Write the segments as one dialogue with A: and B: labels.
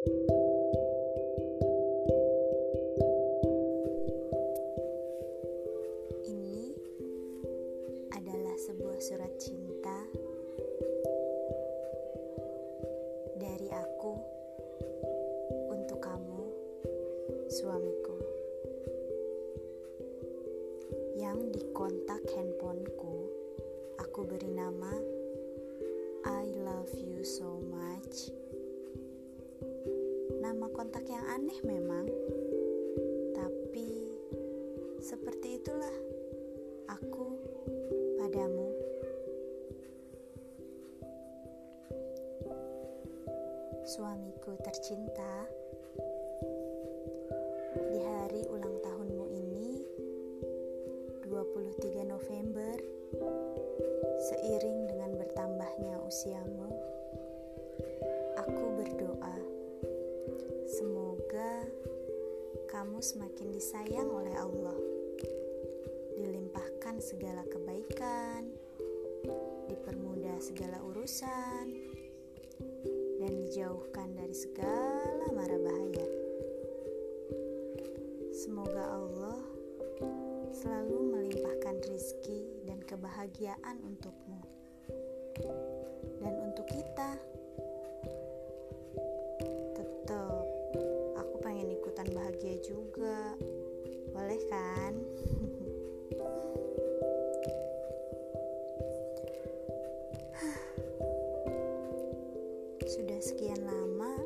A: Ini adalah sebuah surat cinta dari aku untuk kamu, suamiku, yang di kontak handphoneku. Aku beri nama I love you so much. Nama kontak yang aneh memang, tapi seperti itulah aku padamu. Suamiku tercinta, di hari ulang tahunmu ini, 23 November, seiring dengan bertambahnya usiamu, kamu semakin disayang oleh Allah, dilimpahkan segala kebaikan, dipermudah segala urusan, dan dijauhkan dari segala mara bahaya. Semoga Allah selalu melimpahkan rizki dan kebahagiaan untukmu Sudah sekian lama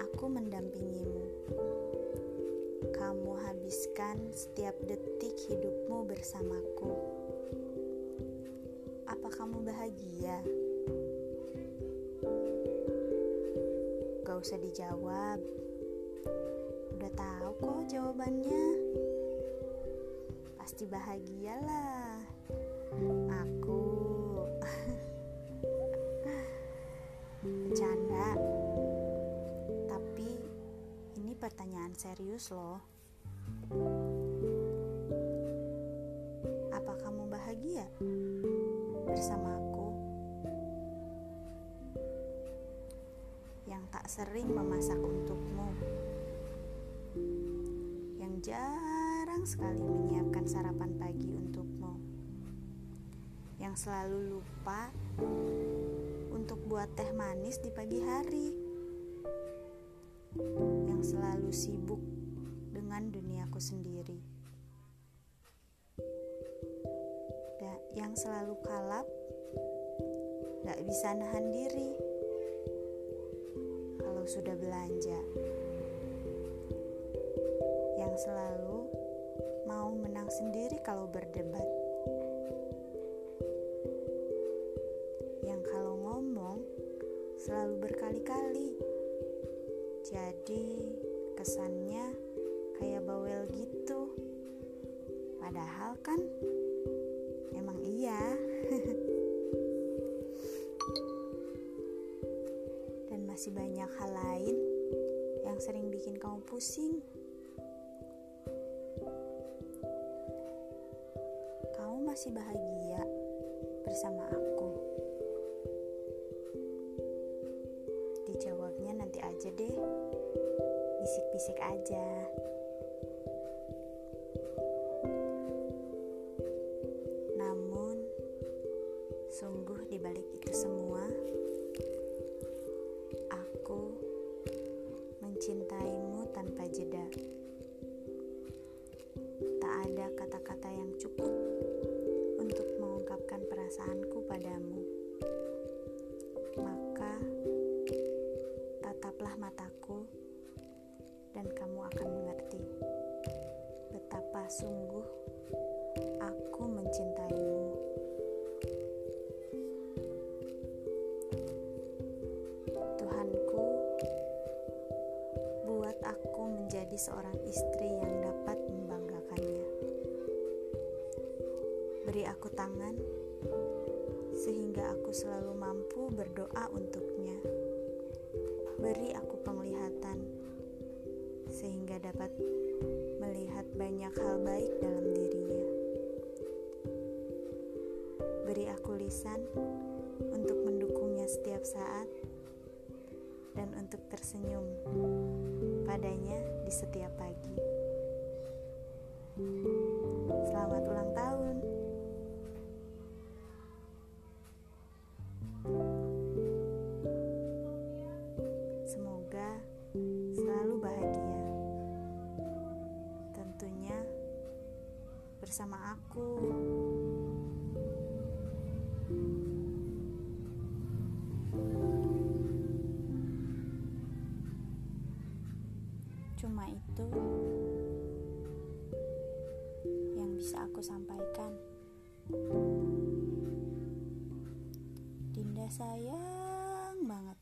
A: aku mendampingimu. Kamu habiskan setiap detik hidupmu bersamaku. Apa kamu bahagia? Gak usah dijawab. Udah tahu kok jawabannya. Pasti bahagialah. Aku pertanyaan serius loh. Apa kamu bahagia bersama aku? Yang tak sering memasak untukmu. Yang jarang sekali menyiapkan sarapan pagi untukmu. Yang selalu lupa untuk buat teh manis di pagi hari. Yang sibuk dengan duniaku sendiri. Dan yang selalu kalap, gak bisa nahan diri kalau sudah belanja. Yang selalu mau menang sendiri kalau berdebat. Yang kalau ngomong selalu berkali-kali. Jadi kesannya kayak bawel gitu. Padahal kan emang iya. Dan masih banyak hal lain yang sering bikin kamu pusing. Kamu masih bahagia bersama aku. Bisik-bisik aja. Seorang istri yang dapat membanggakannya. Beri aku tangan sehingga aku selalu mampu berdoa untuknya. Beri aku penglihatan sehingga dapat melihat banyak hal baik dalam dirinya. Beri aku lisan untuk mendukungnya setiap saat dan untuk tersenyum padanya di setiap pagi. Selamat ulang tahun. Semoga selalu bahagia. Tentunya bersama aku. Cuma itu yang bisa aku sampaikan. Dinda sayang banget